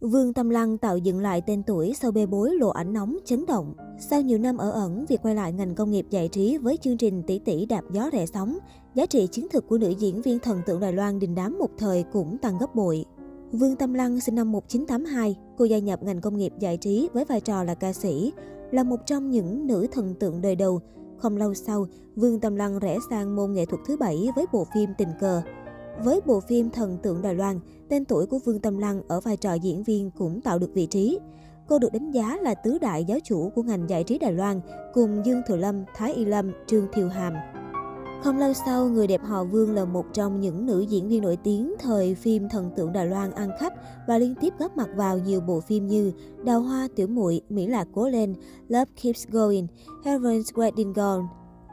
Vương Tâm Lăng tạo dựng lại tên tuổi sau bê bối lộ ảnh nóng chấn động. Sau nhiều năm ở ẩn, việc quay lại ngành công nghiệp giải trí với chương trình tỷ tỷ đạp gió rẻ sóng, giá trị chứng thực của nữ diễn viên thần tượng Đài Loan đình đám một thời cũng tăng gấp bội. Vương Tâm Lăng sinh năm 1982, cô gia nhập ngành công nghiệp giải trí với vai trò là ca sĩ, là một trong những nữ thần tượng đời đầu. Không lâu sau, Vương Tâm Lăng rẽ sang môn nghệ thuật thứ bảy với bộ phim Tình cờ. Với bộ phim Thần tượng Đài Loan, tên tuổi của Vương Tâm Lăng ở vai trò diễn viên cũng tạo được vị trí. Cô được đánh giá là tứ đại giáo chủ của ngành giải trí Đài Loan, cùng Dương Thừa Lâm, Thái Y Lâm, Trương Thiều Hàm. Không lâu sau, người đẹp họ Vương là một trong những nữ diễn viên nổi tiếng thời phim Thần tượng Đài Loan ăn khách và liên tiếp góp mặt vào nhiều bộ phim như Đào Hoa Tiểu Muội, Mỹ Lạc Cố Lên, Love Keeps Going, Heaven's Wedding Gown,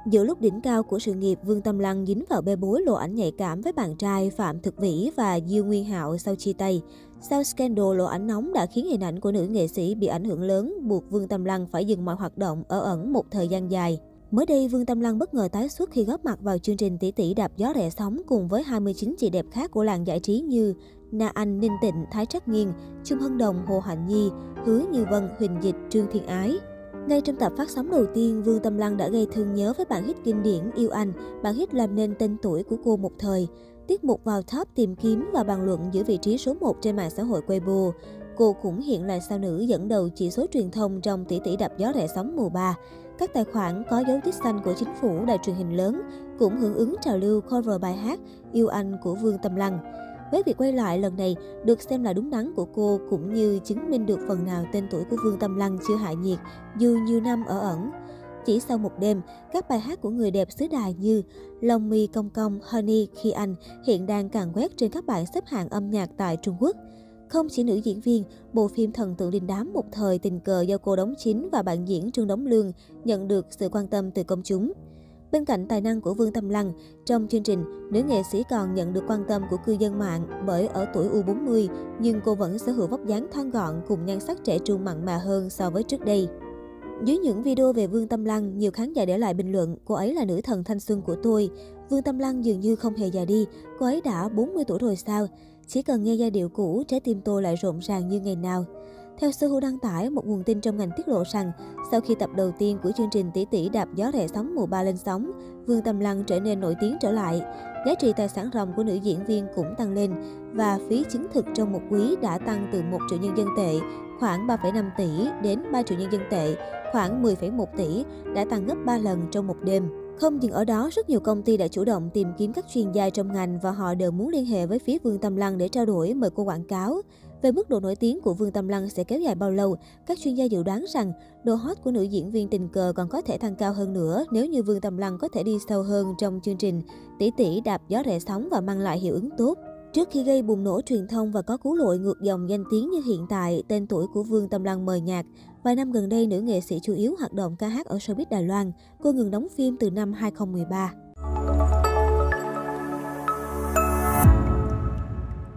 Giữa lúc đỉnh cao của sự nghiệp, Vương Tâm Lăng dính vào bê bối lộ ảnh nhạy cảm với bạn trai Phạm Thực Vĩ và Dương Nguyên Hạo sau chia tay. Sau scandal lộ ảnh nóng đã khiến hình ảnh của nữ nghệ sĩ bị ảnh hưởng lớn, buộc Vương Tâm Lăng phải dừng mọi hoạt động ở ẩn một thời gian dài. Mới đây, Vương Tâm Lăng bất ngờ tái xuất khi góp mặt vào chương trình tỷ tỷ đạp gió rẻ sóng cùng với 29 chị đẹp khác của làng giải trí như Na Anh, Ninh Tịnh, Thái Trắc Nghiên, Trung Hân Đồng, Hồ Hạnh Nhi, Hứa Như Vân, Huỳnh Dịch, Trương Thiên Ái. Ngay trong tập phát sóng đầu tiên, Vương Tâm Lăng đã gây thương nhớ với bản hit kinh điển Yêu Anh, bản hit làm nên tên tuổi của cô một thời. Tiết mục vào top tìm kiếm và bàn luận giữ vị trí số 1 trên mạng xã hội Weibo. Cô cũng hiện là sao nữ dẫn đầu chỉ số truyền thông trong tỷ tỷ đạp gió rẻ sóng mùa 3. Các tài khoản có dấu tích xanh của chính phủ đài truyền hình lớn cũng hưởng ứng trào lưu cover bài hát Yêu Anh của Vương Tâm Lăng. Với việc quay lại lần này được xem là đúng đắn của cô cũng như chứng minh được phần nào tên tuổi của Vương Tâm Lăng chưa hạ nhiệt dù nhiều năm ở ẩn. Chỉ sau một đêm, các bài hát của người đẹp xứ đài như Long Mi Công Công, Honey, Khi Anh hiện đang càng quét trên các bảng xếp hạng âm nhạc tại Trung Quốc. Không chỉ nữ diễn viên, bộ phim Thần tượng đình đám một thời tình cờ do cô đóng chính và bạn diễn Trương Đống Lương nhận được sự quan tâm từ công chúng. Bên cạnh tài năng của Vương Tâm Lăng, trong chương trình, nữ nghệ sĩ còn nhận được quan tâm của cư dân mạng bởi ở tuổi U40, nhưng cô vẫn sở hữu vóc dáng thon gọn cùng nhan sắc trẻ trung mặn mà hơn so với trước đây. Dưới những video về Vương Tâm Lăng, nhiều khán giả để lại bình luận, cô ấy là nữ thần thanh xuân của tôi. Vương Tâm Lăng dường như không hề già đi, cô ấy đã 40 tuổi rồi sao? Chỉ cần nghe giai điệu cũ, trái tim tôi lại rộn ràng như ngày nào. Theo Sohu đăng tải, một nguồn tin trong ngành tiết lộ rằng, sau khi tập đầu tiên của chương trình tỷ tỷ đạp gió rẻ sóng mùa 3 lên sóng, Vương Tâm Lăng trở nên nổi tiếng trở lại. Giá trị tài sản ròng của nữ diễn viên cũng tăng lên và phí chứng thực trong một quý đã tăng từ 1 triệu nhân dân tệ, khoảng 3,5 tỷ đến 3 triệu nhân dân tệ, khoảng 10,1 tỷ, đã tăng gấp 3 lần trong một đêm. Không dừng ở đó, rất nhiều công ty đã chủ động tìm kiếm các chuyên gia trong ngành và họ đều muốn liên hệ với phía Vương Tâm Lăng để trao đổi mời cô quảng cáo. Về mức độ nổi tiếng của Vương Tâm Lăng sẽ kéo dài bao lâu, các chuyên gia dự đoán rằng độ hot của nữ diễn viên tình cờ còn có thể tăng cao hơn nữa nếu như Vương Tâm Lăng có thể đi sâu hơn trong chương trình tỷ tỷ đạp gió rẻ sóng và mang lại hiệu ứng tốt. Trước khi gây bùng nổ truyền thông và có cú lội ngược dòng danh tiếng như hiện tại, tên tuổi của Vương Tâm Lăng mời nhạt. Vài năm gần đây, nữ nghệ sĩ chủ yếu hoạt động ca hát ở showbiz Đài Loan. Cô ngừng đóng phim từ năm 2013.